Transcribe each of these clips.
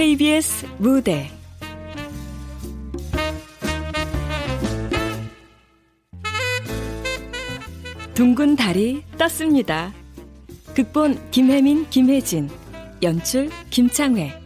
KBS 무대 둥근 달이 떴습니다. 극본 김혜민, 김혜진, 연출 김창회.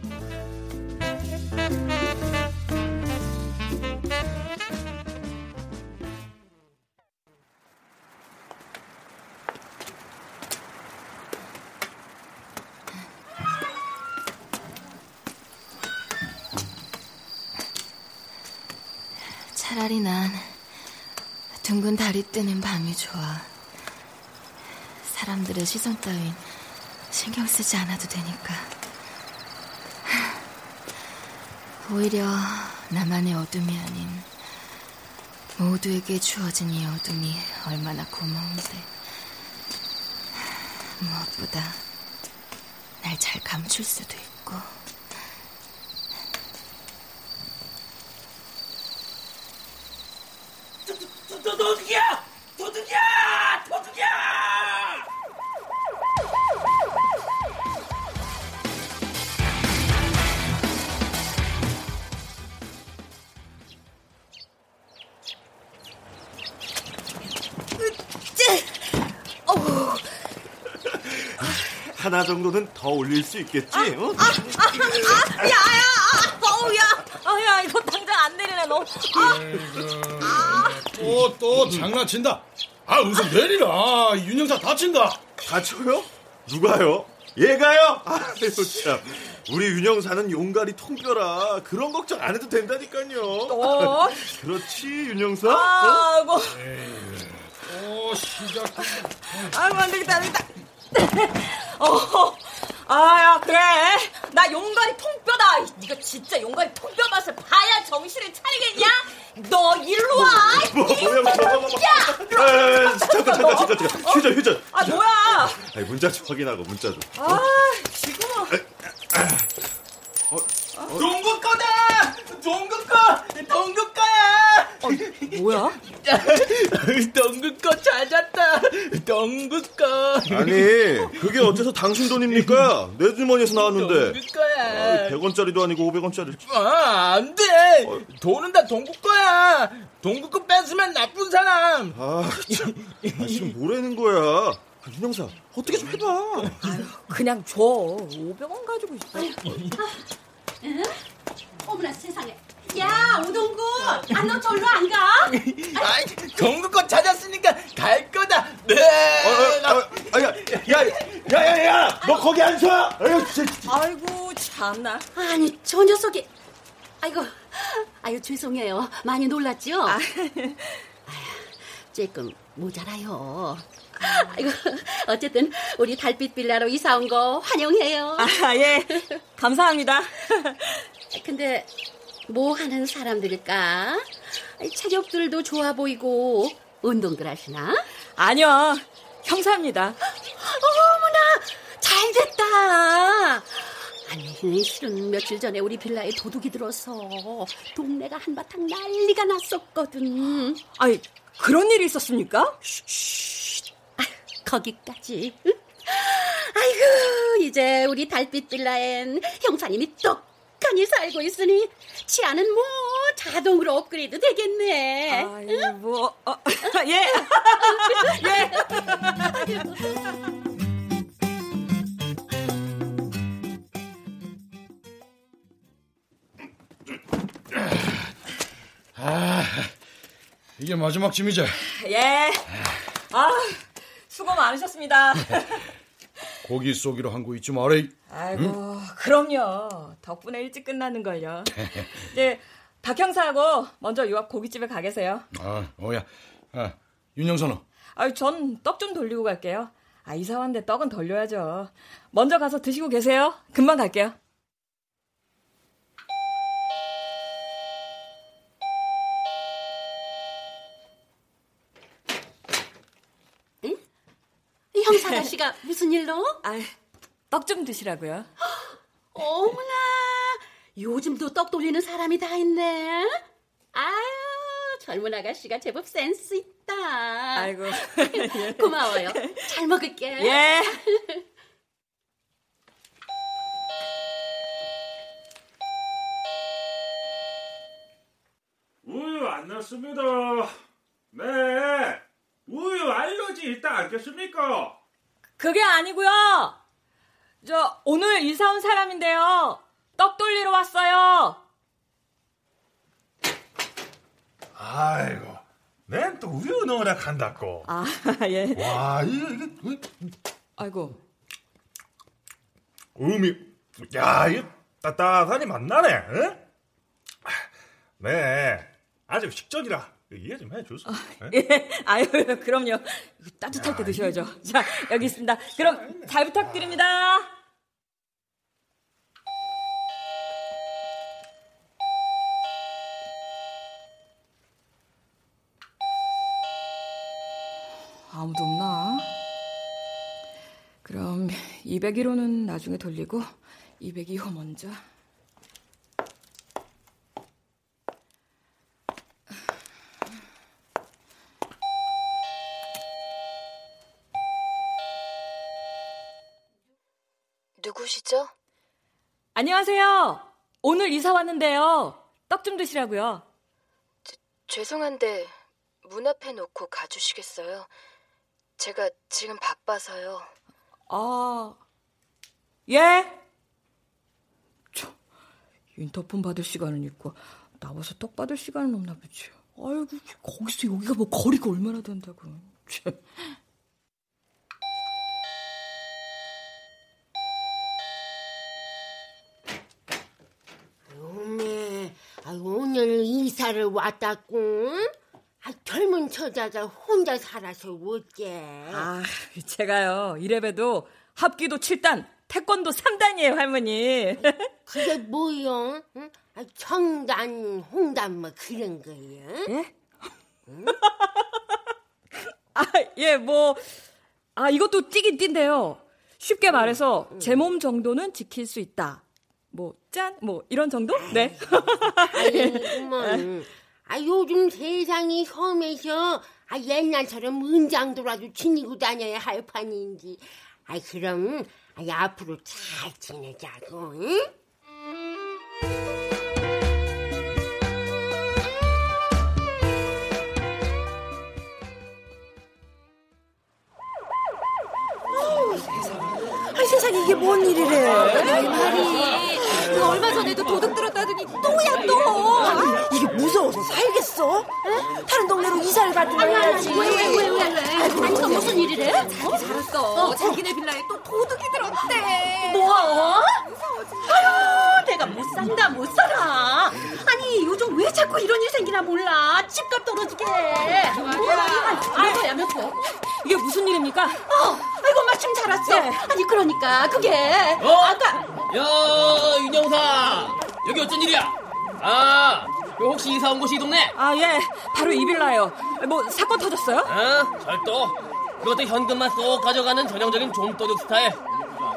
밤이 좋아. 사람들의 시선 따윈 신경 쓰지 않아도 되니까. 오히려 나만의 어둠이 아닌 모두에게 주어진 이 어둠이 얼마나 고마운데. 무엇보다 날 잘 감출 수도 있고. 도, 도둑이야! 도둑이야! 도둑이야! 하나 정도는 더 올릴 수 있겠지? 어? 야야, 어우 야, 아야 이거 당장 안 내리네 너. 아, 또, 또 장난친다. 아, 우선 내리라. 윤영사 다친다. 다쳐요? 누가요? 얘가요? 아유 참. 우리 윤영사는 용가리 통뼈라 그런 걱정 안 해도 된다니까요. 어? 그렇지 윤영사? 아이고, 어, 시작. 아이고 안 되겠다, 안 되겠다. 어, 아야 그래. 나 용가리 통뼈다. 네가 진짜 용가리 통뼈 맛을 봐야 정신을 차리겠냐? 너 일로 와. 뭐, 뭐야 뭐야 뭐야 뭐야. 야! 잠깐 잠깐 잠깐 잠깐. 휴전 휴전. 아 뭐야? 아니 문자 좀 확인하고 문자 좀. 아 지금 은. 동구 거다! 동구 거! 동구 거야! 어, 뭐야? 동구 거 찾았다! 동구 거! 아니 그게 어째서 당신 돈입니까? 내 주머니에서 나왔는데. 동구 거야! 100원짜리도 아니고 500원짜리. 아, 안 돼! 돈은 다 동구 거야! 동구 거 뺏으면 나쁜 사람! 아, 참. 아, 지금 뭐라는 거야? 아, 윤영사, 어떻게 좀 해봐. 그냥 줘. 500원 가지고 있어. 어머나 세상에. 야, 오동구. 아, 너 절로 안 가? 아이, 동구 거 찾았으니까 갈 거다! 네! 아, 아, 아, 야, 야, 야, 야, 야, 너 거기 안 서! 아이고 참나. 아니, 저 녀석이. 아이고, 아유, 죄송해요. 많이 놀랐죠? 아, 조금 모자라요. 아이고, 어쨌든, 우리 달빛 빌라로 이사 온 거 환영해요. 아, 예. 감사합니다. 근데, 뭐 하는 사람들일까? 체력들도 좋아 보이고, 운동들 하시나? 아니요. 형사입니다. 어머나, 잘 됐다. 아니, 실은 며칠 전에 우리 빌라에 도둑이 들어서 동네가 한바탕 난리가 났었거든. 아니, 그런 일이 있었습니까? 아, 거기까지. 응? 아이고, 이제 우리 달빛 빌라엔 형사님이 떡하니 살고 있으니 치아는 뭐 자동으로 업그레이드 되겠네. 아이, 뭐, 어, 예. 예. 이게 마지막 짐이지? 예. 아, 수고 많으셨습니다. 고기 쏘기로 한 거 잊지 마라. 아이고, 그럼요. 덕분에 일찍 끝나는 걸요. 이제 박 형사하고 먼저 요 앞 고깃집에 가 계세요. 아, 어야. 아, 윤영선은? 아유, 전 떡 좀 돌리고 갈게요. 아, 이사 왔는데 떡은 돌려야죠. 먼저 가서 드시고 계세요. 금방 갈게요. 씨가 무슨 일로? 아, 떡 좀 드시라고요. 어머나, 요즘도 떡 돌리는 사람이 다 있네. 아유, 젊은 아가씨가 제법 센스 있다. 아이고. 고마워요. 잘 먹을게. 예. 우유 안 넣습니다. 네. 우유 알러지 일단 않겠습니까? 그게 아니고요. 저 오늘 이사 온 사람인데요. 떡 돌리러 왔어요. 아이고, 난또 우유 넣으라 한다고. 아, 예. 와, 이거, 이거, 이거 아이고. 음이, 야, 이거 따뜻하니 맛나네. 응? 네, 아직 식전이라 이해 좀 해줘서. 예, 아유, 그럼요. 따뜻할 때 드셔야죠. 자, 여기 있습니다. 그럼 잘 부탁드립니다. 아무도 없나? 그럼 201호는 나중에 돌리고 202호 먼저. 안녕하세요. 오늘 이사 왔는데요. 떡 좀 드시라고요. 죄송한데 문 앞에 놓고 가주시겠어요? 제가 지금 바빠서요. 아, 예? 저, 인터폰 받을 시간은 있고 나와서 떡 받을 시간은 없나 보지. 아이고 거기서 여기가 뭐 거리가 얼마나 된다고. 이사를 왔다고? 아, 젊은 처자가 혼자 살아서 어째? 아, 제가요. 이래봬도 합기도 7단, 태권도 3단이에요, 할머니. 그게 뭐요? 응? 아, 청단, 홍단 뭐 그런 거요? 예? 아, 예, 뭐, 아, 이것도 뛰긴 뛴데요. 쉽게 말해서 제 몸 정도는 지킬 수 있다. 뭐, 짠, 뭐, 이런 정도? 네. 아이고, 아, 요즘 세상이 험해서 아, 옛날처럼 은장도라도 지니고 다녀야 할 판인지. 아, 그럼 아, 앞으로 잘 지내자고. 응? 아 세상에 이게 뭔 일이래? 이 말이 그 얼마 전에도 도둑 들었다더니 또야 또. 이게 무서워서 살겠어? 다른 동네로 이사를 가든 해야지. 왜왜왜 왜? 아니 또 무슨 일이래? 알았어. 자기네 빌라에 또 도둑이 들었대. 뭐? 아유, 내가 못 산다, 못 살아. 아니, 요즘 왜 자꾸 이런 일 생기나 몰라. 집값 떨어지게. 아이고야, 몇 호? 이게 무슨 일입니까? 어, 아이고, 마침 잘 왔어. 아니, 그러니까, 그게. 어? 아까. 야, 윤영사. 여기 어쩐 일이야? 아, 그 혹시 이사 온 곳이 이 동네? 아, 예. 바로 이 빌라요. 뭐, 사건 터졌어요? 어? 절도. 그것도 현금만 쏙 가져가는 전형적인 좀도둑 스타일.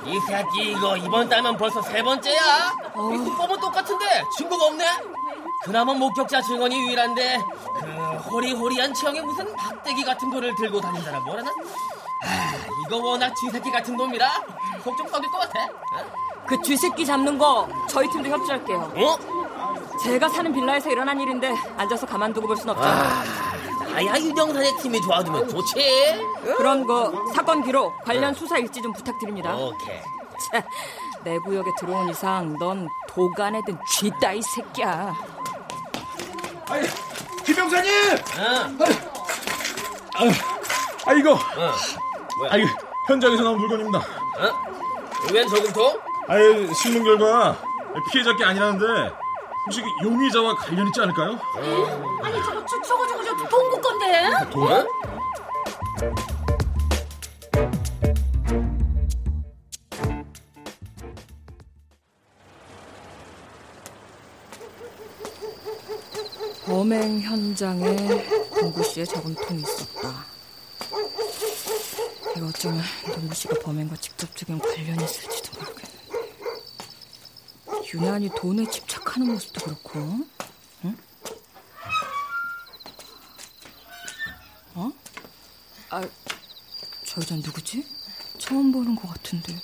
이 새끼 이거 이번 달만 벌써 세 번째야. 이 수법은 똑같은데 증거가 없네. 그나마 목격자 증언이 유일한데 그 호리호리한 체형에 무슨 박대기 같은 거를 들고 다닌다라 뭐라나? 아, 이거 워낙 쥐새끼 같은 놈이라 속좀 썩일 것 같아. 그 쥐새끼 잡는 거 저희 팀도 협조할게요. 어? 제가 사는 빌라에서 일어난 일인데 앉아서 가만두고 볼 순 없죠. 아야 윤영산의 팀이 도와주면 좋지. 그런 거 사건 기록 관련 수사 일지 좀 부탁드립니다. 오케이. 자, 내 구역에 들어온 이상 넌 도간에든 쥐 따위 새끼야. 아니, 김영사님! 어. 아, 아 이거, 어. 뭐야? 아 이거 현장에서 나온 물건입니다. 어? 웬 저금통? 아예 신문 결과 피해자 게 아니라는데 혹시 그 용의자와 관련 있지 않을까요? 아니, 저거, 저, 저거, 저거, 저 동구 건데. 돈? 범행 현장에 동구 씨의 저금통이 있었다. 어쩌면 동구 씨가 범행과 직접적인 관련이 있을지도 모르겠네. 유난히 돈에 집착하는 모습도 그렇고, 응? 어? 아, 저 여자 누구지? 처음 보는 것 같은데.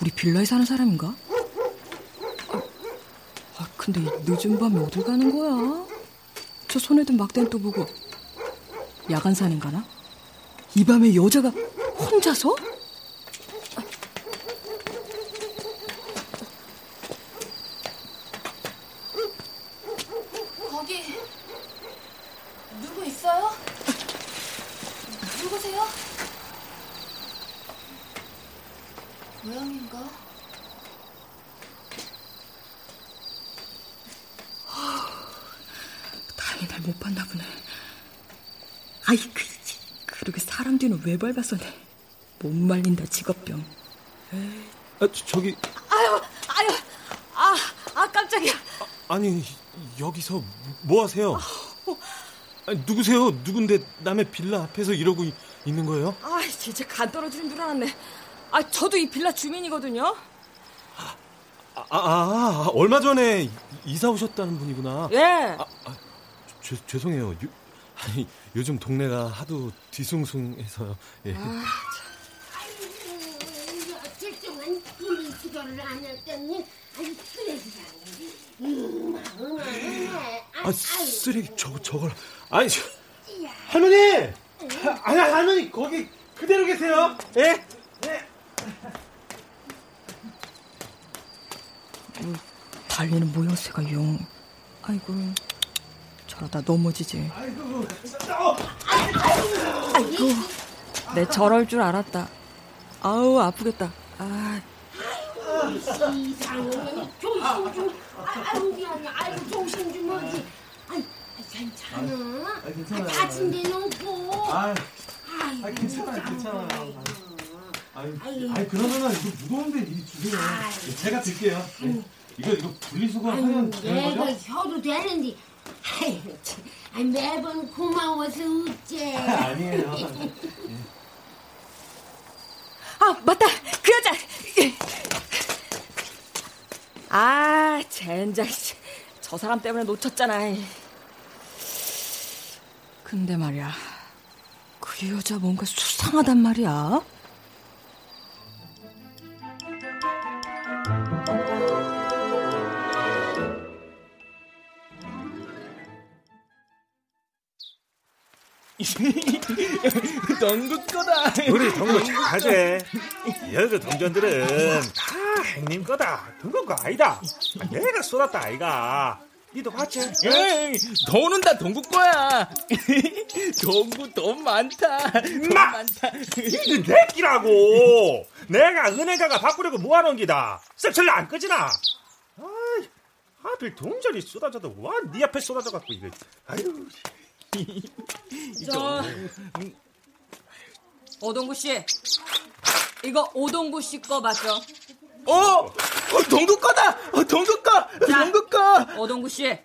우리 빌라에 사는 사람인가? 아, 아 근데 이 늦은 밤에 어딜 가는 거야? 저 손에 든 막대는 또 보고 야간산인가나? 이 밤에 여자가 혼자서? 거기 누구 있어요? 누구세요? 고양인가? 다행히 날 못 봤나 보네. 아이, 그, 그러게 사람 뒤는 왜 밟았어, 내. 못 말린다, 직업병. 에이. 아, 저, 기 아유, 아유, 아, 아, 깜짝이야. 아 니, 여기서 뭐 하세요? 아니, 누구세요? 누군데 남의 빌라 앞에서 이러고 이, 있는 거예요? 아, 진짜 간 떨어지는 줄 알았네. 아, 저도 이 빌라 주민이거든요. 아, 아, 아 얼마 전에 이사 오셨다는 분이구나. 예. 아, 아 죄, 죄송해요. 요, 아니, 요즘 동네가 하도 뒤숭숭해서요. 예. 아, 며칠 동안 분리 수거를 안 했더니 아주 쓰레기장이. 음, 아, 쓰레기 저거 저걸. 아니 저, 할머니! 아니 할머니 거기 그대로 계세요. 예? 예. 음, 달리는 모양새가 용 아이고 저러다 넘어지지 아이고 아이고 내 저럴 줄 알았다 아우 아프겠다 아 세상에 조심 좀 아유 미안해 아이고 조심 좀 하지 아이 괜찮아 아, 괜찮아요. 다친 데는 없고 아, 아이고 아 괜찮아요 괜찮아요 아이, 아이고. 그러면은 이거 무거운데 이리 주세요 예, 제가 들게요 예. 이거 이거 분리수거 하면 되는 내가 거죠? 혀도 되는데 아이고 참 아이, 매번 고마워서 웃재 아니에요 아, 맞다. 그 여자. 아, 젠장. 저 사람 때문에 놓쳤잖아. 근데 말이야 그 여자 뭔가 수상하단 말이야 동구 거다. 우리 동구 잘하지. 여기 동전들은 다 행님 거다. 동구 거 아니다. 내가 쏟았다 아이가. 니도 봤지? 에이, 돈은 다 동구 거야. 동구 돈 많다. 돈 마! 많다. 이게 내 끼라고. 내가 은행가가 바꾸려고 모아놓은 기다. 셀철 안 끄지나. 아이, 하필 동전이 쏟아져도 와, 네 앞에 쏟아져 갖고 이거. 아유. 저, 오동구 씨. 이거 오동구 씨 거 맞죠? 어, 어 동구 거다. 어, 동구 거. 동구 거. 오동구 씨.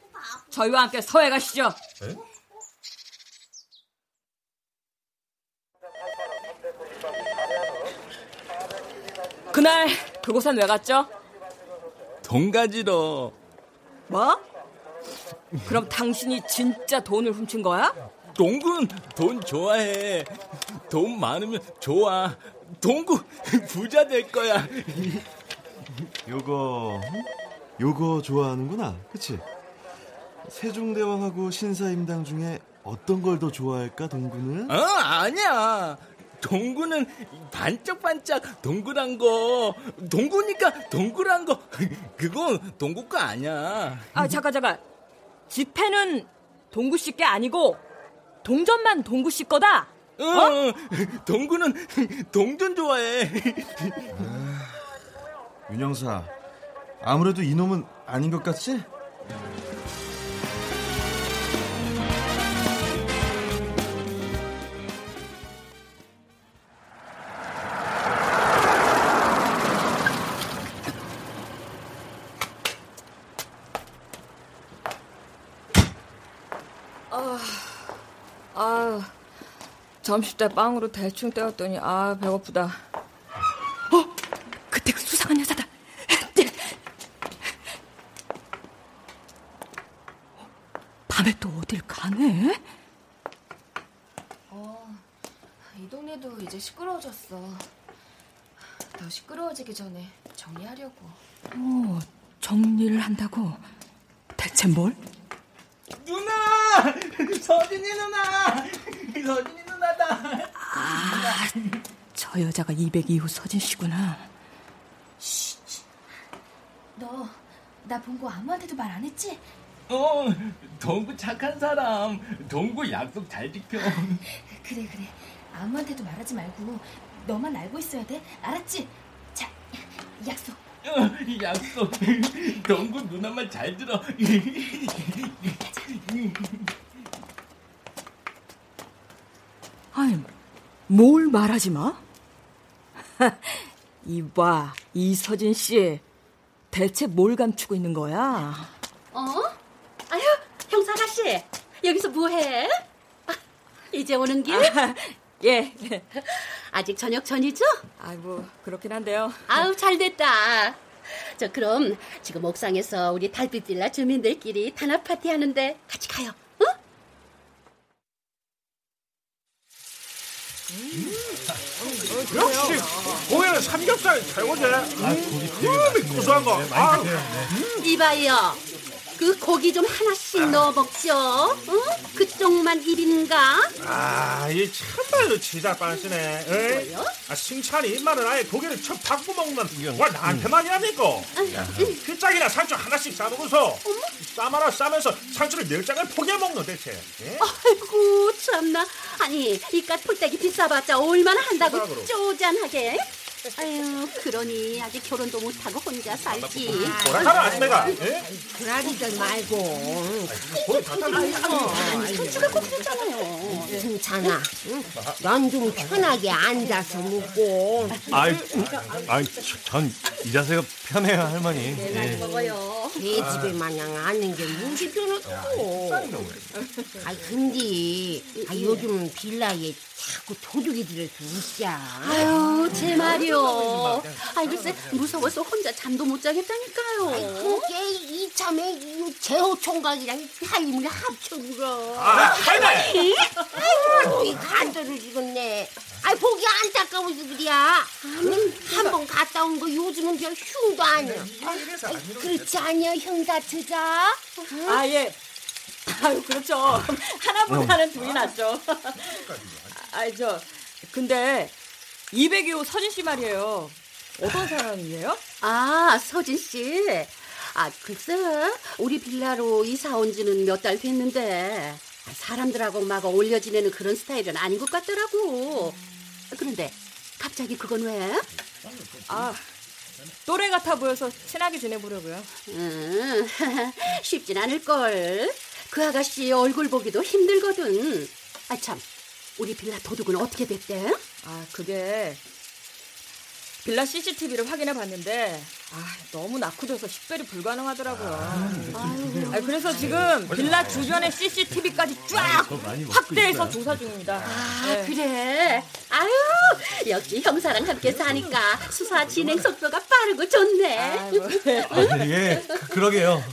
저희와 함께 서해 가시죠. 에? 그날 그곳엔 왜 갔죠? 돈 가지러. 뭐? 그럼 당신이 진짜 돈을 훔친 거야? 동구는 돈 좋아해. 돈 많으면 좋아. 동구 부자 될 거야. 요거 요거 좋아하는구나 그치? 세종대왕하고 신사임당 중에 어떤 걸 더 좋아할까 동구는? 어, 아니야. 동구는 반짝반짝 동그란 거. 동구니까 동그란 거. 그건 동구 거 아니야. 아, 잠깐, 잠깐. 지폐는 동구 씨 게 아니고, 동전만 동구 씨 거다? 어, 어? 동구는 동전 좋아해. 윤영사 아무래도 이놈은 아닌 것 같지? 점심 때 빵으로 대충 때웠더니 아 배고프다. 어, 그때 그 수상한 여자다. 밤에 또 어딜 가네? 어, 이 동네도 이제 시끄러워졌어. 더 시끄러워지기 전에 정리하려고. 어, 정리를 한다고? 대체 뭘? 누나! 서진이 누나! 서진이! 아, 저 여자가 200 이후 서진 씨구나. 너, 나 본 거 아무한테도 말 안 했지? 어, 동구 착한 사람. 동구 약속 잘 지켜. 그래, 그래. 아무한테도 말하지 말고 너만 알고 있어야 돼. 알았지? 자, 약속. 어, 약속. 동구 누나 말잘 들어. 아니, 뭘 말하지 마? 이봐, 이서진 씨. 대체 뭘 감추고 있는 거야? 어? 아유, 형사 아가씨. 여기서 뭐해? 아, 이제 오는 길? 아, 예. 아직 저녁 전이죠? 아이고, 그렇긴 한데요. 아우, 잘 됐다. 저 그럼 지금 옥상에서 우리 달빛 빌라 주민들끼리 단합 파티 하는데 같이 가요. 역시 고기는 삼겹살 최고지. 음, 고소한 거. 아, 이봐요. 그 고기 좀 하나씩 넣어 먹죠. 어? 그쪽만 입인가? 아, 이 참말로 지자 빤시네. 에이? 아, 칭찬이 입만은 아예 고기를 척 바꿔 먹는 와 나한테만이 합니까? 휘짝이나 상추 하나씩 싸먹어서 쌈 하나 싸면서 상추를 네 장을 포개 먹는 대체. 예? 아이고 참나. 아니 이깟 풀떼기 비싸봤자 얼마나 한다고. 쪼잔하게. 아유 그러니 아직 결혼도 못하고 혼자 살지. 뭐라카나 아줌매가. 예? 그러기들 말고. 고기 다 아니, 상추가 꼭 그랬잖아요. 괜찮아. 넌 좀 편하게 앉아서 먹고. 아이, 아이, 전이 자세가 편해요, 할머니. 예. 먹어요. 개집에 마냥 앉는 게 무시 편하고. 아 근데 아, 요즘 빌라에 자꾸 도둑이들을 웃자. 아유 제 말이요. 아이 글쎄 무서워서 혼자 잠도 못 자겠다니까요. 그게 이참에 이 제호 총각이랑 타임을 합쳐주라. 아, 할머니! 아이고, 이 간절을 지겠네. 아이, 보기 안타까워서 그래야. 한 번 갔다 온 거 요즘은 별 흉도 아니야. 아이, 그렇지 않냐, 형사 처자? 아, 예. 아유, 그렇죠. 하나보다는 둘이 낫죠. 아이, 저, 근데, 202호 서진 씨 말이에요. 어떤 사람이에요? 아 서진 씨. 아 글쎄 우리 빌라로 이사 온 지는 몇 달 됐는데 사람들하고 막 어울려 지내는 그런 스타일은 아닌 것 같더라고. 그런데 갑자기 그건 왜? 아, 또래 같아 보여서 친하게 지내보려고요. 음, 쉽진 않을걸. 그 아가씨 얼굴 보기도 힘들거든. 아, 참. 우리 빌라 도둑은 어떻게 됐대? 아, 그게 빌라 CCTV를 확인해 봤는데 아, 너무 낙후돼서 식별이 불가능하더라고요. 아, 그래서 지금 빌라 주변의 CCTV까지 쫙 확대해서 조사 중입니다. 아, 네. 그래. 아유, 역시 형사랑 함께 사니까 수사 진행 속도가 빠르고 좋네. 아, 예, 그- 그러게요.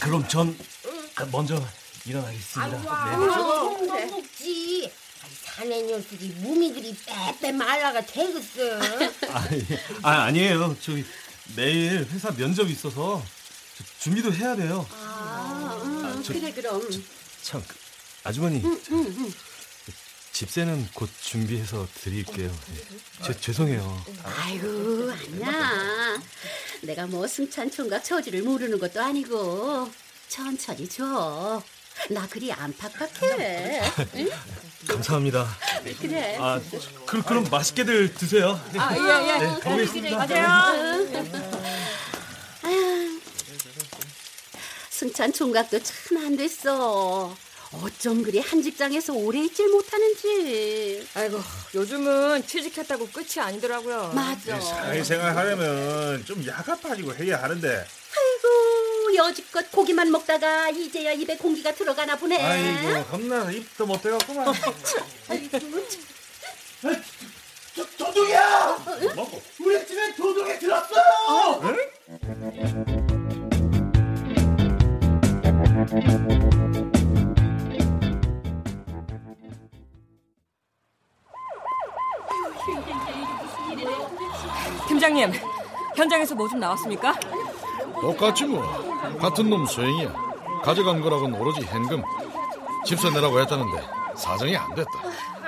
그럼 전 먼저 일어나겠습니다. 네. 아, 먹지. 사내 녀석이 몸이 그리 빼빼 말라가 되겠어. 아, 예. 아, 아니에요. 저기 내일 회사 면접이 있어서 저 준비도 해야 돼요. 아, 음, 아, 저- 그래, 그럼. 참, 그, 아주머니 음, 음, 음. 집세는 곧 준비해서 드릴게요. 예. 죄- 죄송해요. 아이고, 아니야. 내가 뭐 승찬 총각 처지를 모르는 것도 아니고. 천천히 줘. 나 그리 안 팍팍해. 응? 감사합니다. 그래. 아, 그, 그럼 맛있게들 드세요. 아, 예, 예. 네, 가보겠습니다. 아유, 승찬 총각도 참 안 됐어. 어쩜 그리 한 직장에서 오래 있질 못하는지. 아이고, 요즘은 취직했다고 끝이 아니더라고요. 맞아. 사회생활 하려면 좀 야가 빠지고 해야 하는데 아이고, 여지껏 고기만 먹다가 이제야 입에 공기가 들어가나 보네. 아이고 겁나 입도 못 대갖구만. 아이고, 도둑이야! 먹고. 우리 집에 도둑이 들었어요! 팀장님, 현장에서 뭐 좀 나왔습니까? 똑같지 뭐. 같은 놈 소행이야. 가져간 거라고는 오로지 현금. 집세 내라고 했다는데 사정이 안 됐다.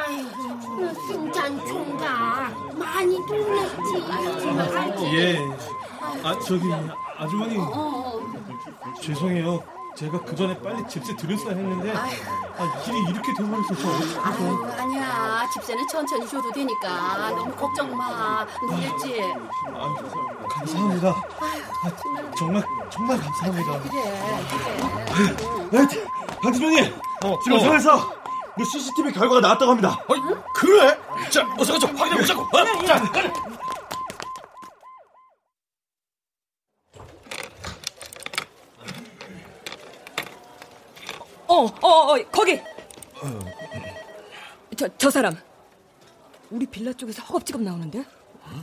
아이고, 승찬 총각 많이 놀랬지. 예. 아 저기 아주머니 죄송해요. 제가 그 전에 빨리 집세 드렸어야 했는데 아, 일이 이렇게 돼버려서 저 어떡하죠? 아니야. 집세는 천천히 줘도 되니까 너무 걱정 마. 놀랬지? 아, 감사합니다. 아, 정말 정말 감사합니다. 그래, 네, 아주머니 지금 어. 서에서 그 CCTV 결과가 나왔다고 합니다. 그래? 자, 어서 가자. 확인해 보자고. 어? 자, 가자. 어, 어, 어, 거기! 저, 저 사람. 우리 빌라 쪽에서 허겁지겁 나오는데?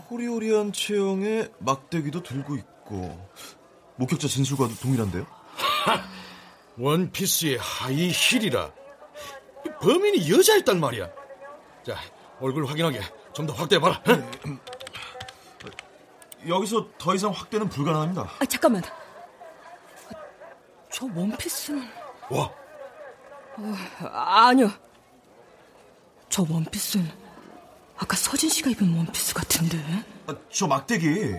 호리호리한 체형에 막대기도 들고 있고 목격자 진술과도 동일한데요? 원피스에 하이힐이라. 범인이 여자였단 말이야. 자, 얼굴 확인하게 좀 더 확대해봐라. 어? 여기서 더 이상 확대는 불가능합니다. 아, 잠깐만. 저 원피스는. 와. 어, 아니요. 저 원피스는 아까 서진 씨가 입은 원피스 같은데. 아, 저 막대기,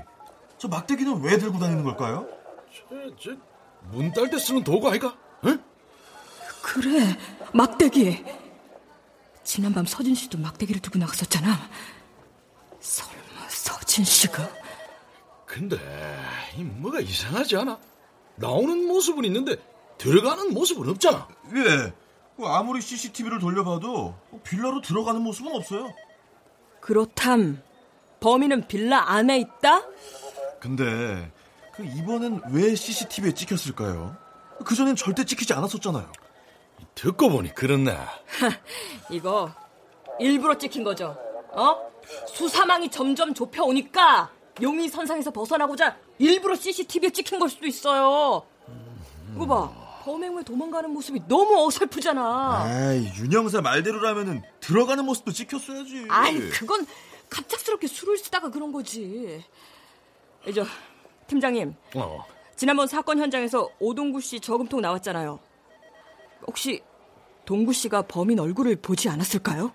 저 막대기는 왜 들고 다니는 걸까요? 저, 문 딸 때 쓰는 도구 아이가? 응? 그래, 막대기. 지난밤 서진 씨도 막대기를 들고 나갔었잖아. 설마 서진 씨가? 근데 이 뭐가 이상하지 않아? 나오는 모습은 있는데 들어가는 모습은 없잖아. 예. 아무리 CCTV를 돌려봐도 빌라로 들어가는 모습은 없어요. 그렇담. 범인은 빌라 안에 있다? 근데 그 이번엔 왜 CCTV에 찍혔을까요? 그 전엔 절대 찍히지 않았었잖아요. 듣고 보니 그렇네. 이거 일부러 찍힌 거죠. 어? 수사망이 점점 좁혀오니까 용의 선상에서 벗어나고자 일부러 CCTV에 찍힌 걸 수도 있어요. 이거 봐. 범행 후에 도망가는 모습이 너무 어설프잖아. 아이, 윤영사 말대로라면은 들어가는 모습도 찍혔어야지. 아이, 그건 갑작스럽게 술을 쓰다가 그런 거지. 이제 팀장님, 어. 지난번 사건 현장에서 오동구 씨 저금통 나왔잖아요. 혹시 동구 씨가 범인 얼굴을 보지 않았을까요?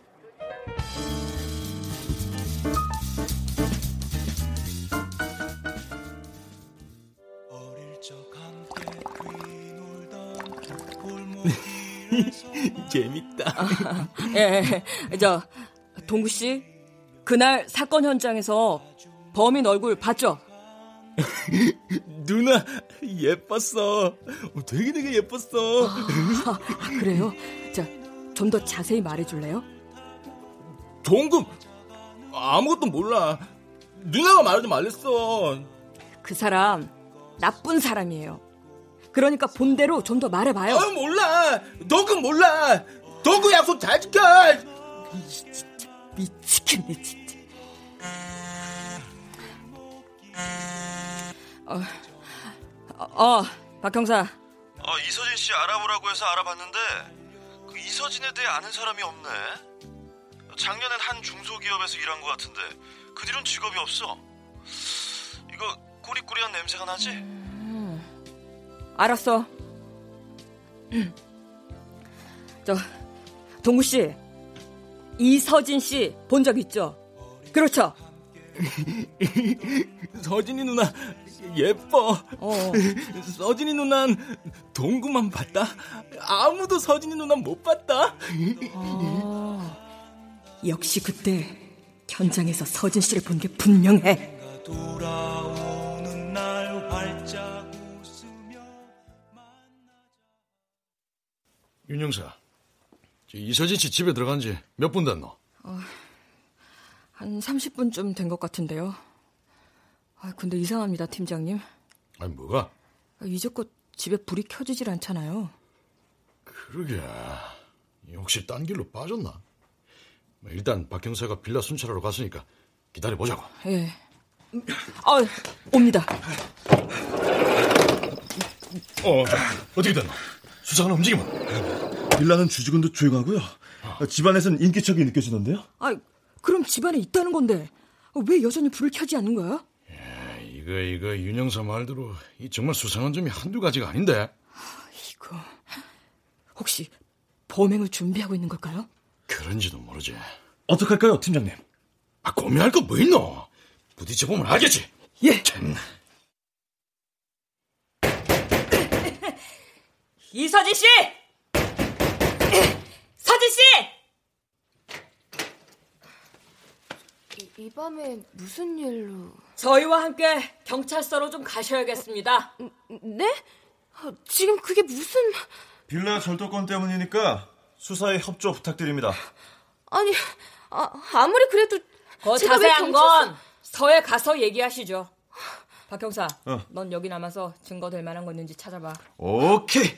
재밌다. 예, 예. 저 동구 씨 그날 사건 현장에서 범인 얼굴 봤죠? 누나 예뻤어. 어, 되게 되게 예뻤어. 아, 그래요? 자, 좀 더 자세히 말해줄래요? 동금 아무것도 몰라. 누나가 말하지 말랬어. 그 사람 나쁜 사람이에요. 그러니까 본대로 좀 더 말해봐요. 어, 몰라. 동금 몰라. 동금 약속 잘 지켜. 미치겠네 진짜. 어, 어, 박 형사. 아, 이서진 씨 알아보라고 해서 알아봤는데 그 이서진에 대해 아는 사람이 없네. 작년엔 한 중소기업에서 일한 것 같은데 그 뒤론 직업이 없어. 이거 꾸리꾸리한 냄새가 나지? 알았어. 저 동구 씨, 이서진 씨 본 적 있죠? 그렇죠? 서진이 누나 예뻐. 서진이 누난 동구만 봤다. 아무도 서진이 누나 못 봤다. 아, 역시 그때 현장에서 서진 씨를 본 게 분명해. 돌아오는 날 활짝 윤영사, 저 이서진 씨 집에 들어간 지 몇 분 됐노? 어, 한 30분쯤 된 것 같은데요. 아, 근데 이상합니다, 팀장님. 아니 뭐가? 아, 이제껏 집에 불이 켜지질 않잖아요. 그러게. 혹시 딴 길로 빠졌나? 뭐 일단 박 형사가 빌라 순찰하러 갔으니까 기다려보자고. 예. 아, 옵니다. 어, 어떻게 됐나? 수상한 움직임은? 빌라는 주직원도 조용하고요. 집안에선 인기척이 느껴지던데요? 아, 그럼 집안에 있다는 건데 왜 여전히 불을 켜지 않는 거야? 이거 이거 윤영사 말대로 이 정말 수상한 점이 한두 가지가 아닌데. 이거 혹시 범행을 준비하고 있는 걸까요? 그런지도 모르지. 어떡할까요, 팀장님? 아, 고민할 거 뭐 있노? 부딪혀 보면 알겠지. 예. 참. 이서진 씨! 서진 씨! 이, 이 밤에 무슨 일로? 저희와 함께 경찰서로 좀 가셔야겠습니다. 네? 어, 지금 그게 무슨... 빌라 절도권 때문이니까 수사에 협조 부탁드립니다. 아니, 아, 아무리 그래도 더 제가 왜 자세한 경찰서- 건 서에 가서 얘기하시죠. 박 형사, 어. 넌 여기 남아서 증거 될 만한 거 있는지 찾아봐. 오케이.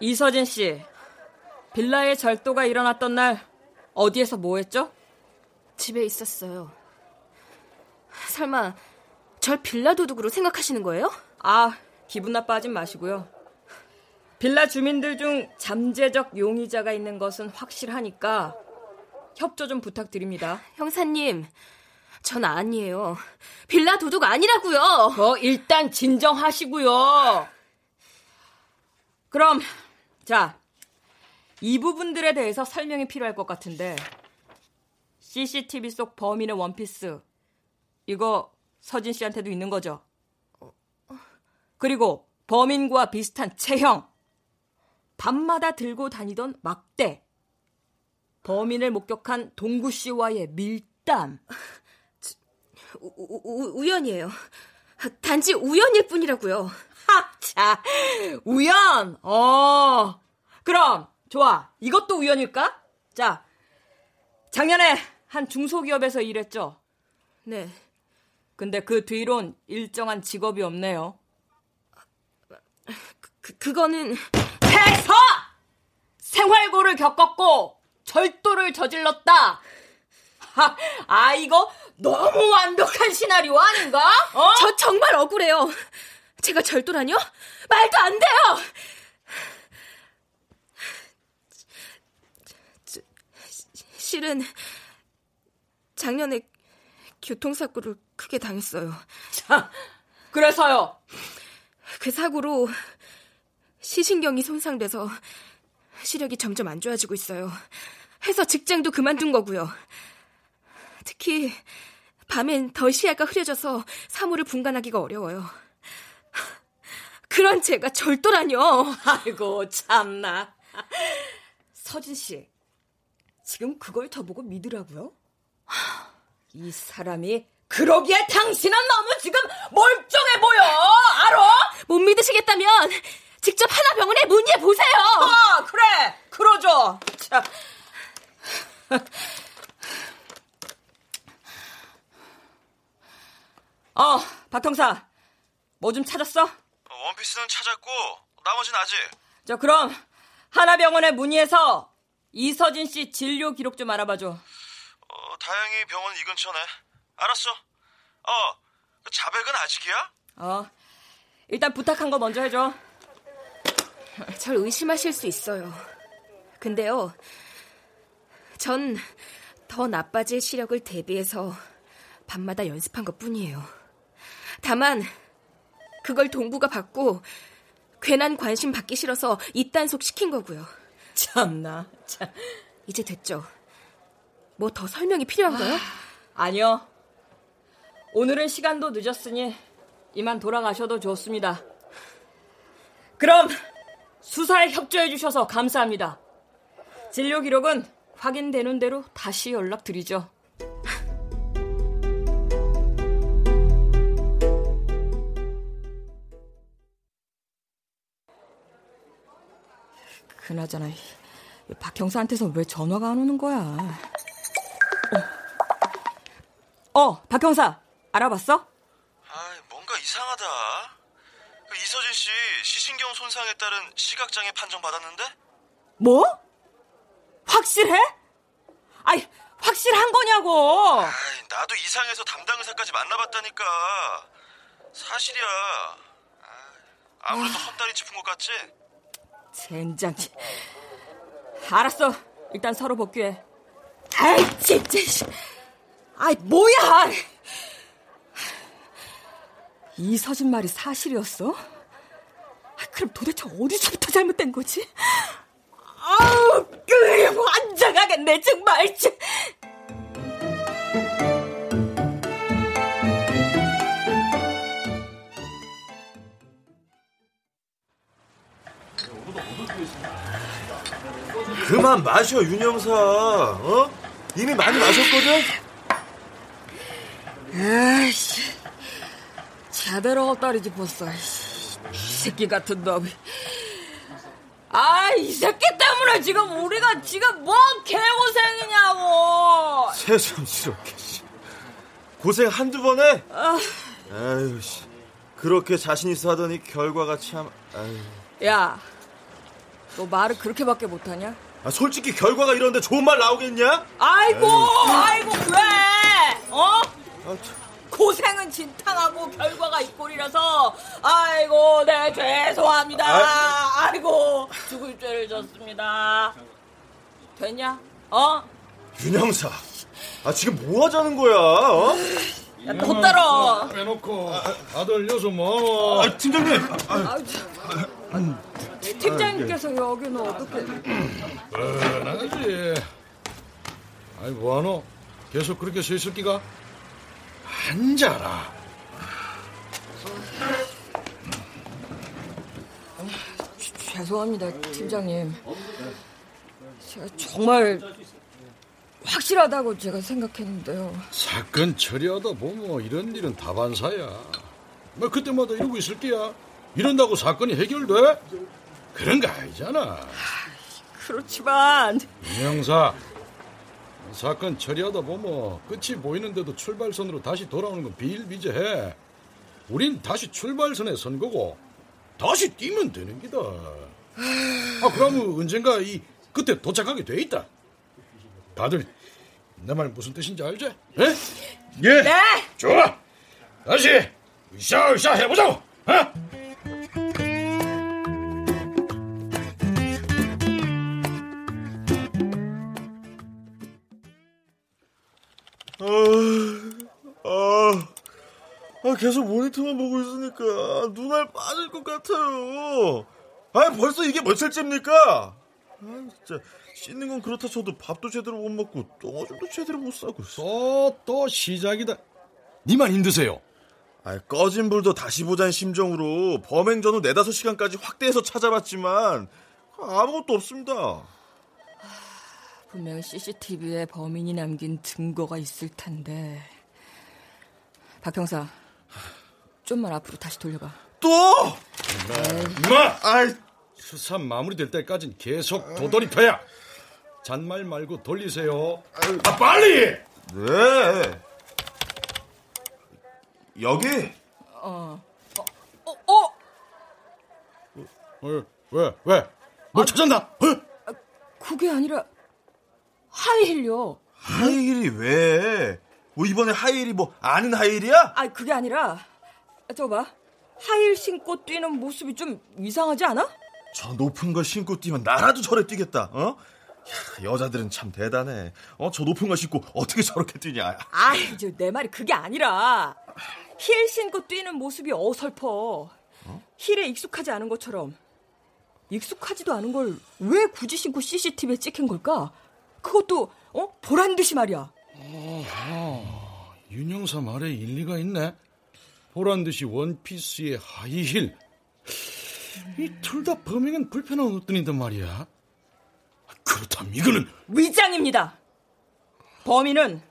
이서진 씨, 빌라에 절도가 일어났던 날 어디에서 뭐 했죠? 집에 있었어요. 설마 절 빌라 도둑으로 생각하시는 거예요? 아, 기분 나빠하진 마시고요. 빌라 주민들 중 잠재적 용의자가 있는 것은 확실하니까 협조 좀 부탁드립니다. 형사님, 전 아니에요. 빌라 도둑 아니라고요. 어, 일단 진정하시고요. 그럼 자, 이 부분들에 대해서 설명이 필요할 것 같은데 CCTV 속 범인의 원피스 이거 서진 씨한테도 있는 거죠? 그리고 범인과 비슷한 체형 밤마다 들고 다니던 막대 범인을 목격한 동구 씨와의 밀담 우, 우, 우연이에요. 단지 우연일 뿐이라고요. 자, 우연. 어. 그럼 좋아. 이것도 우연일까? 자, 작년에 한 중소기업에서 일했죠. 네. 근데 그 뒤론 일정한 직업이 없네요. 그, 그거는 해서 생활고를 겪었고 절도를 저질렀다. 하, 아 이거 너무 완벽한 시나리오 아닌가? 어? 저 정말 억울해요. 제가 절도라뇨? 말도 안 돼요. 저, 실은 작년에 교통사고를 크게 당했어요. 자, 그래서요. 그 사고로 시신경이 손상돼서 시력이 점점 안 좋아지고 있어요. 회사 직장도 그만둔 거고요. 특히 밤엔 더 시야가 흐려져서 사물을 분간하기가 어려워요. 그런 제가 절도라뇨. 아이고 참나. 서진 씨, 지금 그걸 저보고 믿으라고요? 이 사람이 그러기에 당신은 너무 지금 멀쩡해 보여. 알아? 못 믿으시겠다면 직접 하나 병원에 문의해 보세요. 아 그래, 그러죠. 자. 어, 박형사, 뭐 좀 찾았어? 원피스는 찾았고 나머지는 아직. 자, 그럼 하나병원에 문의해서 이서진 씨 진료 기록 좀 알아봐줘. 어, 다행히 병원 이 근처네. 알았어. 어, 그 자백은 아직이야? 어, 일단 부탁한 거 먼저 해줘. 절 의심하실 수 있어요. 근데요, 전 더 나빠질 시력을 대비해서 밤마다 연습한 것 뿐이에요. 다만, 그걸 동구가 받고 괜한 관심 받기 싫어서 이단속 시킨 거고요. 참나, 참. 이제 됐죠? 뭐 더 설명이 필요한가요? 아니요. 오늘은 시간도 늦었으니 이만 돌아가셔도 좋습니다. 그럼 수사에 협조해 주셔서 감사합니다. 진료 기록은 확인되는 대로 다시 연락드리죠. 그나저나 박 형사한테서 왜 전화가 안 오는 거야? 어, 어, 박 형사 알아봤어? 아, 뭔가 이상하다. 그 이서진 씨 시신경 손상에 따른 시각장애 판정 받았는데? 뭐? 확실해? 아이, 확실한 거냐고. 아이, 나도 이상해서 담당 의사까지 만나봤다니까. 사실이야. 아, 아무래도 헛다리 짚은 것 같지? 젠장. 알았어. 일단 서로 복귀해. 아이, 진짜. 아이, 뭐야! 이 서진 말이 사실이었어? 그럼 도대체 어디서부터 잘못된 거지? 아우, 그래, 환장하겠네, 정말. 그만 마셔 윤영사 어? 이미 많이 마셨거든? 에이씨 제대로 헛다리 짚었어 이 새끼 같은 놈이 아 이 새끼 때문에 지금 우리가 지금 뭔 개고생이냐고 새삼스럽게 고생 한두 번에 아. 아유 씨 그렇게 자신 있어 하더니 결과가 참 아유. 야, 너 말을 그렇게밖에 못하냐? 아, 솔직히 결과가 이런데 좋은 말 나오겠냐? 아이고, 에이. 아이고, 왜? 어? 고생은 진탕하고 결과가 이 꼴이라서 아이고 네 죄송합니다 아. 아이고 죽을 죄를 졌습니다 됐냐? 어? 윤영사 아 지금 뭐 하자는 거야 어? 야, 더 따라 빼놓고 아들 여서 뭐 아, 팀장님 아, 팀장님께서 여기는 어떻게 어, 나가지. 아이 뭐하노? 계속 그렇게 서 있을 기가? 앉아라. 죄송합니다 팀장님. 제가 정말 확실하다고 제가 생각했는데요. 사건 처리하다 보면 이런 일은 다반사야. 뭐 그때마다 이러고 있을 게야. 이런다고 사건이 해결돼? 그런 거 아니잖아. 그렇지만. 윤영사 사건 처리하다 보면 끝이 보이는데도 출발선으로 다시 돌아오는 건 비일비재해. 우린 다시 출발선에 선 거고 다시 뛰면 되는 기다. 아 그러면 언젠가 이 끝에 도착하게 돼 있다. 다들 내 말 무슨 뜻인지 알지? 에? 예. 네. 좋아. 다시 으쌰으쌰 해보자고. 어? 아, 아, 아, 계속 모니터만 보고 있으니까 눈알 빠질 것 같아요. 아, 벌써 이게 며칠째입니까? 아, 진짜 씻는 건 그렇다 쳐도 밥도 제대로 못 먹고 똥오줌도 제대로 못 싸고. 또, 또 시작이다. 니만 힘드세요. 아, 꺼진 불도 다시 보자는 심정으로 범행 전후 네다섯 시간까지 확대해서 찾아봤지만 아무것도 없습니다. 분명 CCTV에 범인이 남긴 증거가 있을 텐데. 박 형사, 좀만 앞으로 다시 돌려봐. 또? 임마! 아이. 수사 마무리될 때까진 계속 도돌이펴야. 잔말 말고 돌리세요. 아, 빨리! 네. 여기? 어. 어, 어, 어! 왜, 왜, 왜? 뭘 찾았나? 어? 그게 아니라 하이힐요. 하이힐이 왜? 뭐 이번에 하이힐이 뭐 아는 하이힐이야? 아, 그게 아니라 저거 봐. 하이힐 신고 뛰는 모습이 좀 이상하지 않아? 저 높은 걸 신고 뛰면 나라도 저래 뛰겠다. 어? 야, 여자들은 참 대단해. 어, 저 높은 걸 신고 어떻게 저렇게 뛰냐? 아이, 내 말이 그게 아니라 힐 신고 뛰는 모습이 어설퍼. 어? 힐에 익숙하지 않은 것처럼. 익숙하지도 않은 걸 왜 굳이 신고 CCTV에 찍힌 걸까? 그것도 어 보란 듯이 말이야. 어, 윤영사 말에 일리가 있네. 보란 듯이 원피스에 하이힐. 이 둘 다 범행은 불편한 옷들인데 말이야. 그렇다면 이거는 위장입니다. 범인은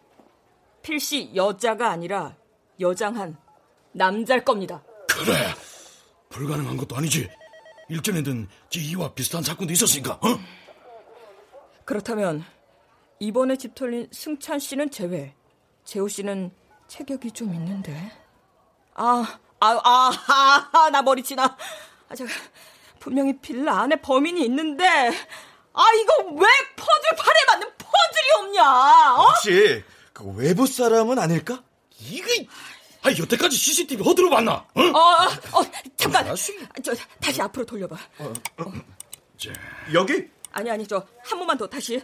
필시 여자가 아니라 여장한 남자일 겁니다. 그래. 불가능한 것도 아니지. 일전에는 지희와 비슷한 사건도 있었으니까. 어? 그렇다면 이번에 집 털린 승찬 씨는 제외. 재호 씨는 체격이 좀 있는데. 아, 아, 아, 아, 아, 나 머리 지나. 아, 제가 분명히 빌라 안에 범인이 있는데. 아, 이거 왜 퍼즐 팔에 맞는 퍼즐이 없냐? 어? 혹시 그 외부 사람은 아닐까? 이거 아 여태까지 CCTV 허들어 봤나? 어? 어, 어, 잠깐. 저 다시 앞으로 돌려봐. 어. 자, 여기? 아니 아니 저 한 번만 더 다시.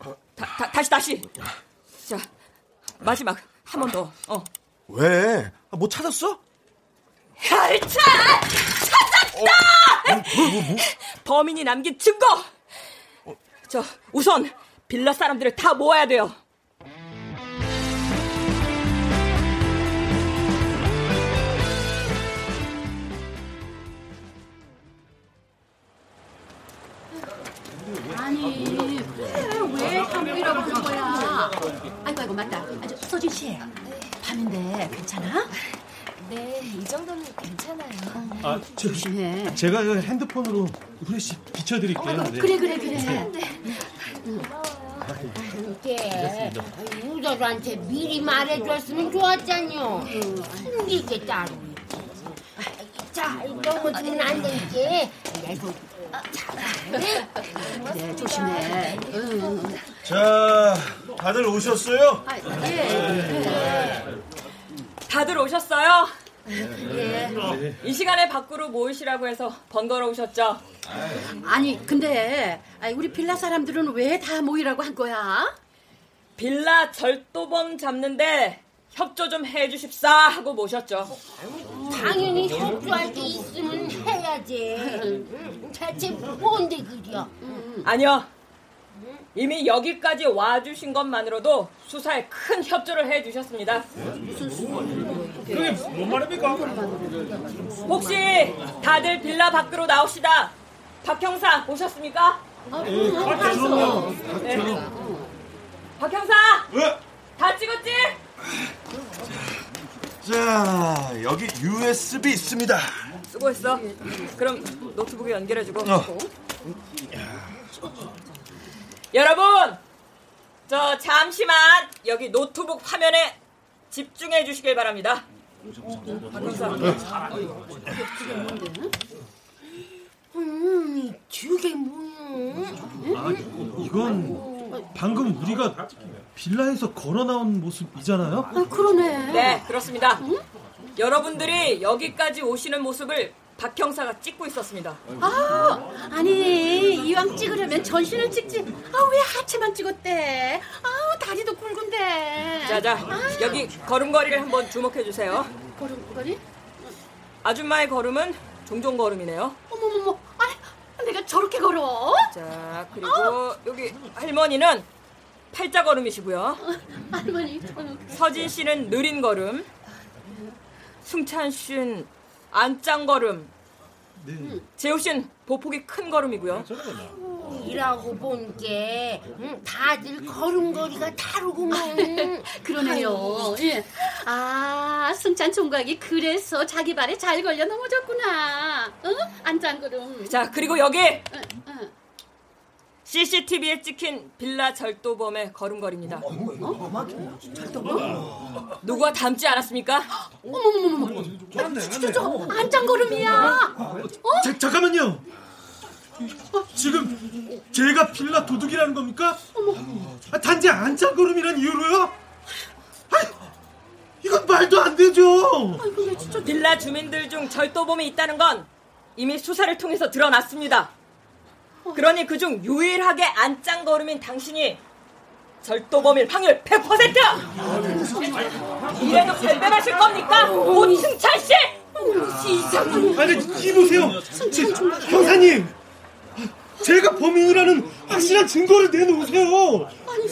다, 다, 다 시 다시. 자 마지막 한 번 더. 어. 왜? 아, 뭐 찾았어? 혈차 찾았다. 뭐, 뭐, 뭐? 범인이 남긴 증거. 저 우선 빌라 사람들을 다 모아야 돼요. 1시예요. 네. 밤인데 괜찮아? 네, 이 정도면 괜찮아요. 아, 아 저, 조심해. 제가 핸드폰으로 후레쉬 비춰드릴게요. 어, 네. 그래, 그래, 그래. 네. 네. 이게 유저들한테 미리 말해줬으면 좋았잖요. 이게 따로. 자, 너무 주면 뭐 안 되지. 내고 네, 뭐, 아, 네, 자, 그래, 조심해. 자. 다들 오셨어요? 아, 예. 다들 오셨어요? 예. 이 시간에 밖으로 모이시라고 해서 번거로 오셨죠? 아니 근데 우리 빌라 사람들은 왜 다 모이라고 한 거야? 빌라 절도범 잡는데 협조 좀 해주십사 하고 모셨죠. 당연히 협조할 게 있으면 해야지. 응, 대체 뭔데 그려? 아니요. 이미 여기까지 와주신 것만으로도 수사에 큰 협조를 해주셨습니다. 그게 뭔 말입니까? 혹시 다들 빌라 밖으로 나옵시다. 박 형사 오셨습니까? 예, 그럼요. 네. 박 형사! 왜? 다 찍었지? 자, 여기 USB 있습니다. 수고했어. 그럼 노트북에 연결해주고. 어. 여러분, 저 잠시만 여기 노트북 화면에 집중해 주시길 바랍니다. 음, 저게 뭐야? 아, 이건 방금 우리가 빌라에서 걸어 나온 모습이잖아요. 아, 그러네. 네, 그렇습니다. 여러분들이 여기까지 오시는 모습을 박 형사가 찍고 있었습니다. 아, 아니 이왕 찍으려면 전신을 찍지. 아 왜 하체만 찍었대? 아우 다리도 굵은데. 자자, 여기 걸음걸이를 한번 주목해 주세요. 걸음걸이? 아줌마의 걸음은 종종 걸음이네요. 어머머머, 아니 내가 저렇게 걸어? 자, 그리고 여기 할머니는 팔자 걸음이시고요. 할머니. 서진 씨는 느린 걸음. 승찬 씨는 안짱 걸음. 재호 씨는 보폭이 큰 걸음이고요. 이라고 본 게 다들 걸음걸이가 다르구만. 그러네요. 예. 아 승찬 총각이 그래서 자기 발에 잘 걸려 넘어졌구나. 어? 안장걸음. 자, 그리고 여기 CCTV에 찍힌 빌라 절도범의 걸음걸이입니다. 누구와 닮지 않았습니까? 어머머머머. 진짜 저 안장걸음이야. 자, 잠깐만요. 지금 제가 빌라 도둑이라는 겁니까? 아, 단지 안짱걸음이란 이유로요? 아, 이건 말도 안 되죠. 빌라 주민들 중 절도범이 있다는 건 이미 수사를 통해서 드러났습니다. 그러니 그중 유일하게 안짱걸음인 당신이 절도범일 확률 100%! 이래도 변변하실 겁니까? 오승찬 씨! 이상한 아니, 이보세요. 형사님. 제가 범인이라는 확실한 증거를 내놓으세요.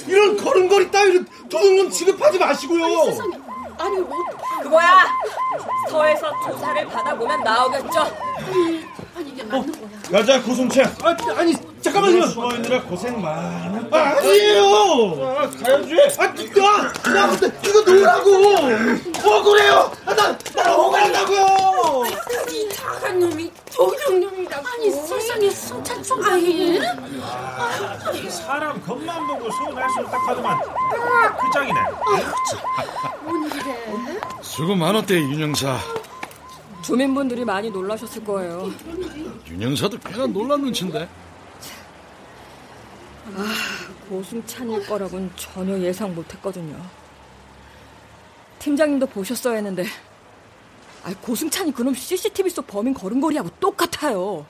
이런 걸음걸이 따위로 도둑놈 취급하지 마시고요. 아니, 뭐, 그거야 서에서 조사를 받아보면 나오겠죠. 아니 이게 맞는 거야. 가자, 고승채. 아, 아니, 잠깐만요. 숨어있느라 고생 많아. 아, 아니에요. 아, 가야지. 아, 나, 나, 이거 놓으라고. 억울해요. 아, 나, 나 억울하다고요. 이 작은 놈이 도둑놈이라고. 아니 세상에 순찬 총각이. 이 사람 겉만 보고 소원할 수 있다 하더만 그 짝이네. 뭔 일에? 수고 많았대 윤영사. 주민분들이 많이 놀라셨을 거예요. 윤영사도 꽤나 놀란 눈치인데. 아, 고승찬일 거라고는 전혀 예상 못했거든요. 팀장님도 보셨어야 했는데, 아, 고승찬이 그놈 CCTV 속 범인 걸음걸이하고 똑같아요.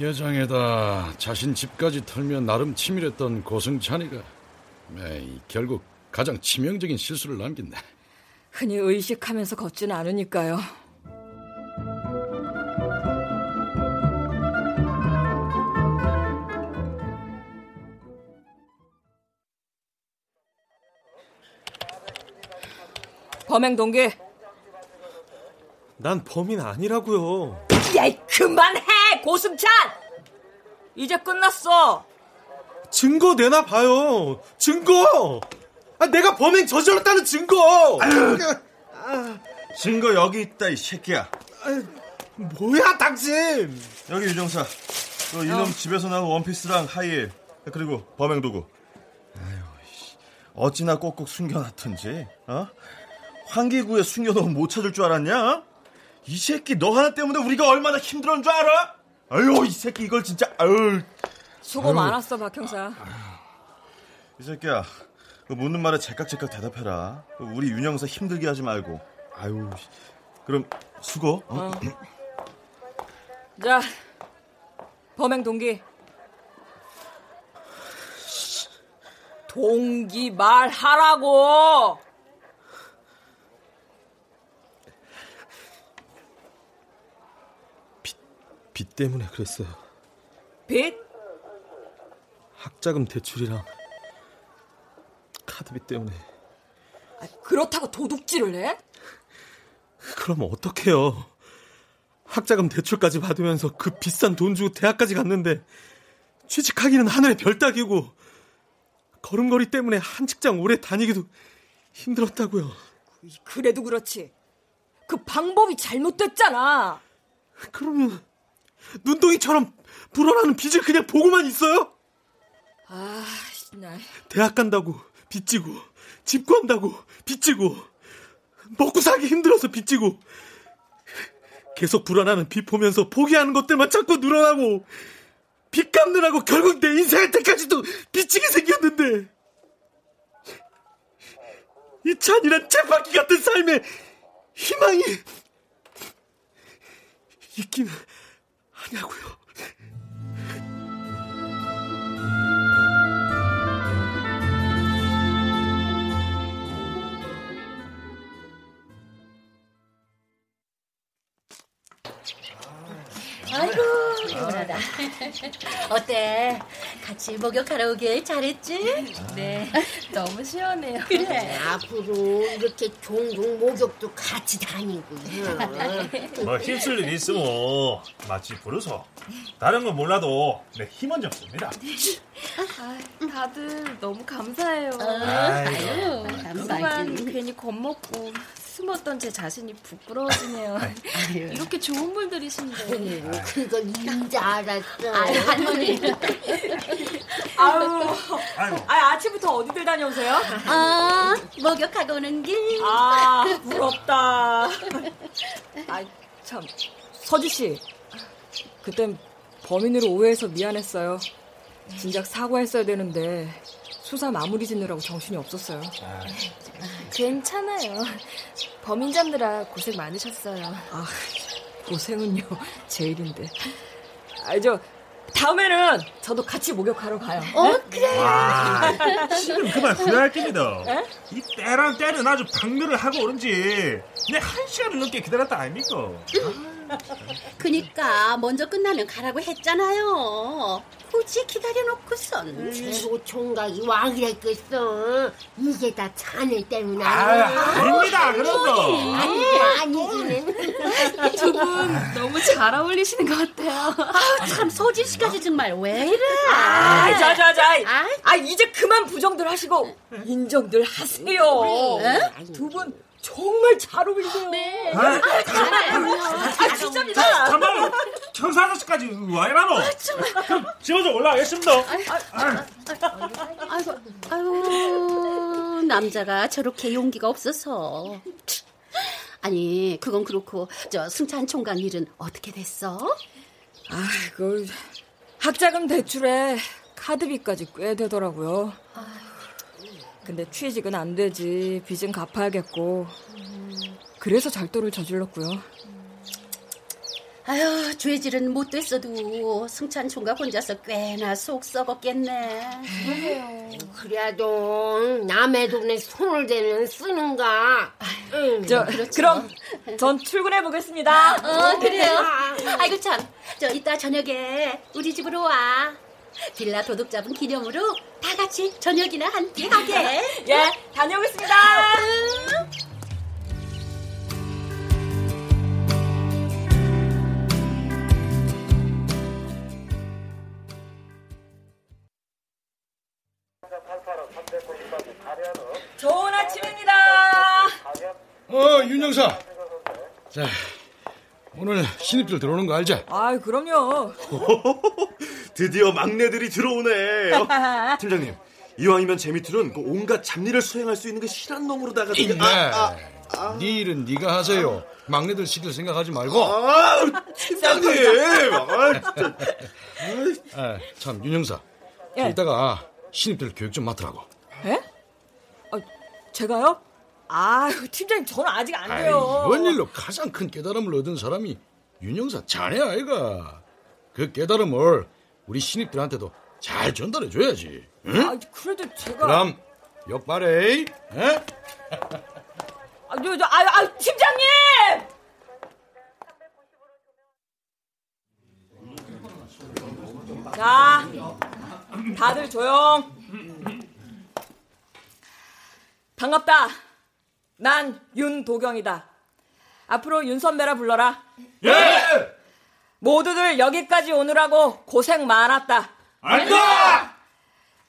여장에다 자신 집까지 털며 나름 치밀했던 고승찬이가 에이, 결국 가장 치명적인 실수를 남긴다. 흔히 의식하면서 걷지는 않으니까요. 범행 동기. 난 범인 아니라고요. 야, 그만해, 고승찬. 이제 끝났어. 증거 내놔 봐요. 증거. 아, 내가 범행 저질렀다는 증거. 증거 여기 있다 이 새끼야. 뭐야 당신? 여기 유정사. 그 이놈 집에서 나온 원피스랑 하이힐 그리고 범행 도구. 아유, 씨. 어찌나 꼭꼭 숨겨놨던지. 어? 환기구에 숨겨놓으면 못 찾을 줄 알았냐? 이 새끼 너 하나 때문에 우리가 얼마나 힘들었는 줄 알아? 아유 이 새끼 이걸 진짜 아유. 수고 아유. 많았어, 박 형사. 이 새끼야. 그 묻는 말에 제깍제깍 대답해라. 그 우리 윤영사 힘들게 하지 말고. 아유. 씨. 그럼 수고. 어? 자, 범행 동기. 동기 말하라고! 빚 때문에 그랬어요. 빚? 학자금 대출이랑 카드빚 때문에. 아, 그렇다고 도둑질을 해? 그럼 어떡해요? 학자금 대출까지 받으면서 그 비싼 돈 주고 대학까지 갔는데 취직하기는 하늘의 별 따기고 걸음걸이 때문에 한 직장 오래 다니기도 힘들었다고요. 그래도 그렇지. 그 방법이 잘못됐잖아. 그러면 눈덩이처럼 불어나는 빚을 그냥 보고만 있어요? 아, 나 대학 간다고 빚지고 집 구한다고 빚지고 먹고 살기 힘들어서 빚지고 계속 불어나는 빚 보면서 포기하는 것들만 자꾸 늘어나고 빚 갚느라고 결국 내 인생할 때까지도 빚지게 생겼는데 이 잔인한 쳇바퀴 같은 삶에 희망이 있기는 하냐고요. 아이고 피곤하다. 어때? 같이 목욕하러 오길 잘했지? 네, 너무 시원해요. 그래. 앞으로 이렇게 종종 목욕도 같이 다니고. 뭐 힘쓸 일 있으면 마치 부르소. 다른 건 몰라도 내 힘은 좀 씁니다. 아, 다들 너무 감사해요. 아이고, 그동안 괜히 겁먹고 숨었던 제 자신이 부끄러워지네요. 이렇게 좋은 분들이신데. 그걸 이제 알았어. 아유, 할머니. 아유, 아 아침부터 어디들 다녀오세요? 아, 목욕하고 오는 길. 아, 부럽다. 아, 참. 서지 씨. 그땐 범인으로 오해해서 미안했어요. 진작 사과했어야 되는데 수사 마무리 짓느라고 정신이 없었어요. 괜찮아요. 범인 잡느라 고생 많으셨어요. 아, 고생은요. 제 일인데. 아, 저 다음에는 저도 같이 목욕하러 가요. 어, 네? 그래. 와, 지금 그만 후회할 깁니다. 에? 이 때랑 때는 아주 방류를 하고 오는지 내 한 시간을 넘게 기다렸다 아닙니까? 그니까 먼저 끝나면 가라고 했잖아요. 굳이 기다려놓고선. 최고 총각이 와 그랬겠어. 이게 다 자네 때문 아. 아닙니다, 그런 거. 아니, 아니기는. 두분 너무 잘 어울리시는 것 같아요. 아, 참 서진 씨까지 정말 왜 이래? 아, 자, 자, 자. 아, 아, 이제 그만 부정들 하시고 인정들 하세요. 에? 두분 정말 잘 어울리세요. 네. 아, 아, 정말. 아, 진짜입니다. 잠깐만, 청소 아저씨까지 와 이라노? 그럼 집어서 올라가겠습니다. 아이고, 아유, 남자가 저렇게 용기가 없어서. 아니, 그건 그렇고, 저 승찬 총각 일은 어떻게 됐어? 아이고, 학자금 대출에 카드비까지 꽤 되더라고요. 근데 취직은 안 되지. 빚은 갚아야겠고. 그래서 절도를 저질렀고요. 아유, 죄질은 못 됐어도 승찬 총각 혼자서 꽤나 속 썩었겠네. 그래도 남의 돈에 손을 대면 쓰는가. 응, 저, 그렇죠. 그럼 전 출근해 보겠습니다. 어, 그래요. 아이고, 참. 저 이따 저녁에 우리 집으로 와. 빌라 도둑 잡은 기념으로 다 같이 저녁이나 함께 하게. 예, 다녀오겠습니다. 신입들 들어오는 거 알지? 아이, 그럼요. 드디어 막내들이 들어오네. 어? 팀장님, 이왕이면 제 밑으로는 그 온갖 잡일을 수행할 수 있는 그 실한 놈으로다가 네. 네 일은 네가 하세요. 막내들 시킬 생각하지 말고. 아, 팀장님. 아, 진짜. 아, 참 윤영사. 예. 이따가 신입들 교육 좀 맡으라고. 예? 아, 제가요? 아유, 팀장님, 저는 아직 안 아이, 돼요. 이번 일로 가장 큰 깨달음을 얻은 사람이 윤영사 자네 아이가. 그 깨달음을 우리 신입들한테도 잘 전달해 줘야지. 응? 아, 그래도 제가. 그럼 옆발에. 에? 아, 저, 저, 아, 아, 팀장님! 자, 다들 조용. 반갑다. 난 윤도경이다. 앞으로 윤 선배라 불러라. 예! 모두들 여기까지 오느라고 고생 많았다. 알다!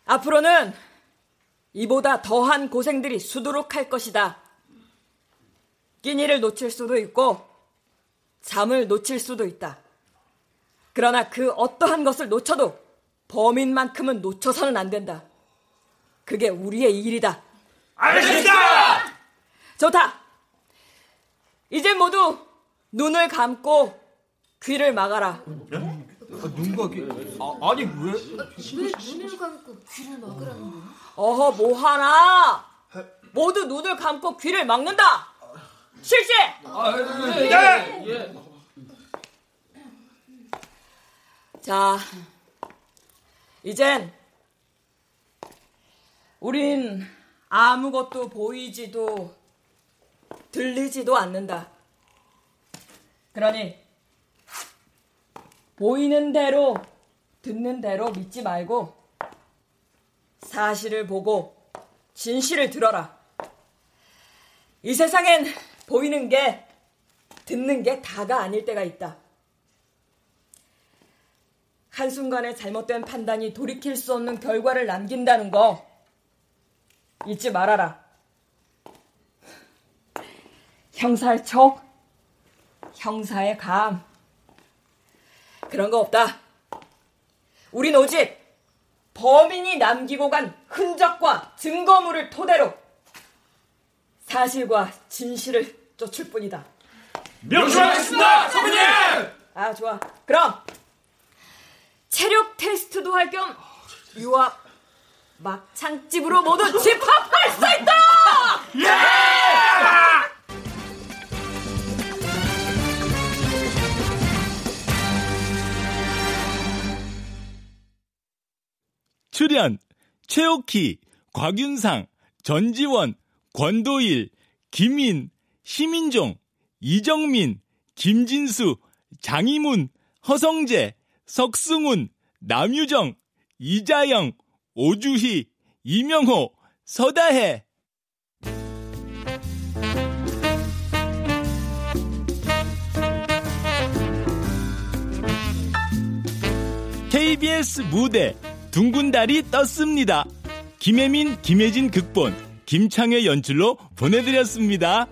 앞으로는 이보다 더한 고생들이 수두룩 할 것이다. 끼니를 놓칠 수도 있고 잠을 놓칠 수도 있다. 그러나 그 어떠한 것을 놓쳐도 범인만큼은 놓쳐서는 안 된다. 그게 우리의 일이다. 알겠습니다! 좋다. 이제 모두 눈을 감고 귀를 막아라. 눈각이 아, 아니 왜? 왜 눈을 감고 귀를 막으라는 거야? 어허 뭐하나? 모두 눈을 감고 귀를 막는다. 실시. 네! 자, 이젠 우린 아무것도 보이지도 들리지도 않는다. 그러니 보이는 대로 듣는 대로 믿지 말고 사실을 보고 진실을 들어라. 이 세상엔 보이는 게 듣는 게 다가 아닐 때가 있다. 한순간의 잘못된 판단이 돌이킬 수 없는 결과를 남긴다는 거 잊지 말아라. 형사의 촉, 형사의 감. 그런 거 없다. 우린 오직 범인이 남기고 간 흔적과 증거물을 토대로 사실과 진실을 쫓을 뿐이다. 명심하겠습니다, 선배님! 아, 좋아. 그럼 체력 테스트도 할 겸 유압 막창집으로 모두 집합할 수 있다! 예! 출연 최옥희, 곽윤상, 전지원, 권도일, 김인, 시민종, 이정민, 김진수, 장희문, 허성재, 석승훈, 남유정, 이자영, 오주희, 이명호, 서다혜. KBS 무대 둥근 달이 떴습니다. 김혜민, 김혜진 극본, 김창의 연출로 보내드렸습니다.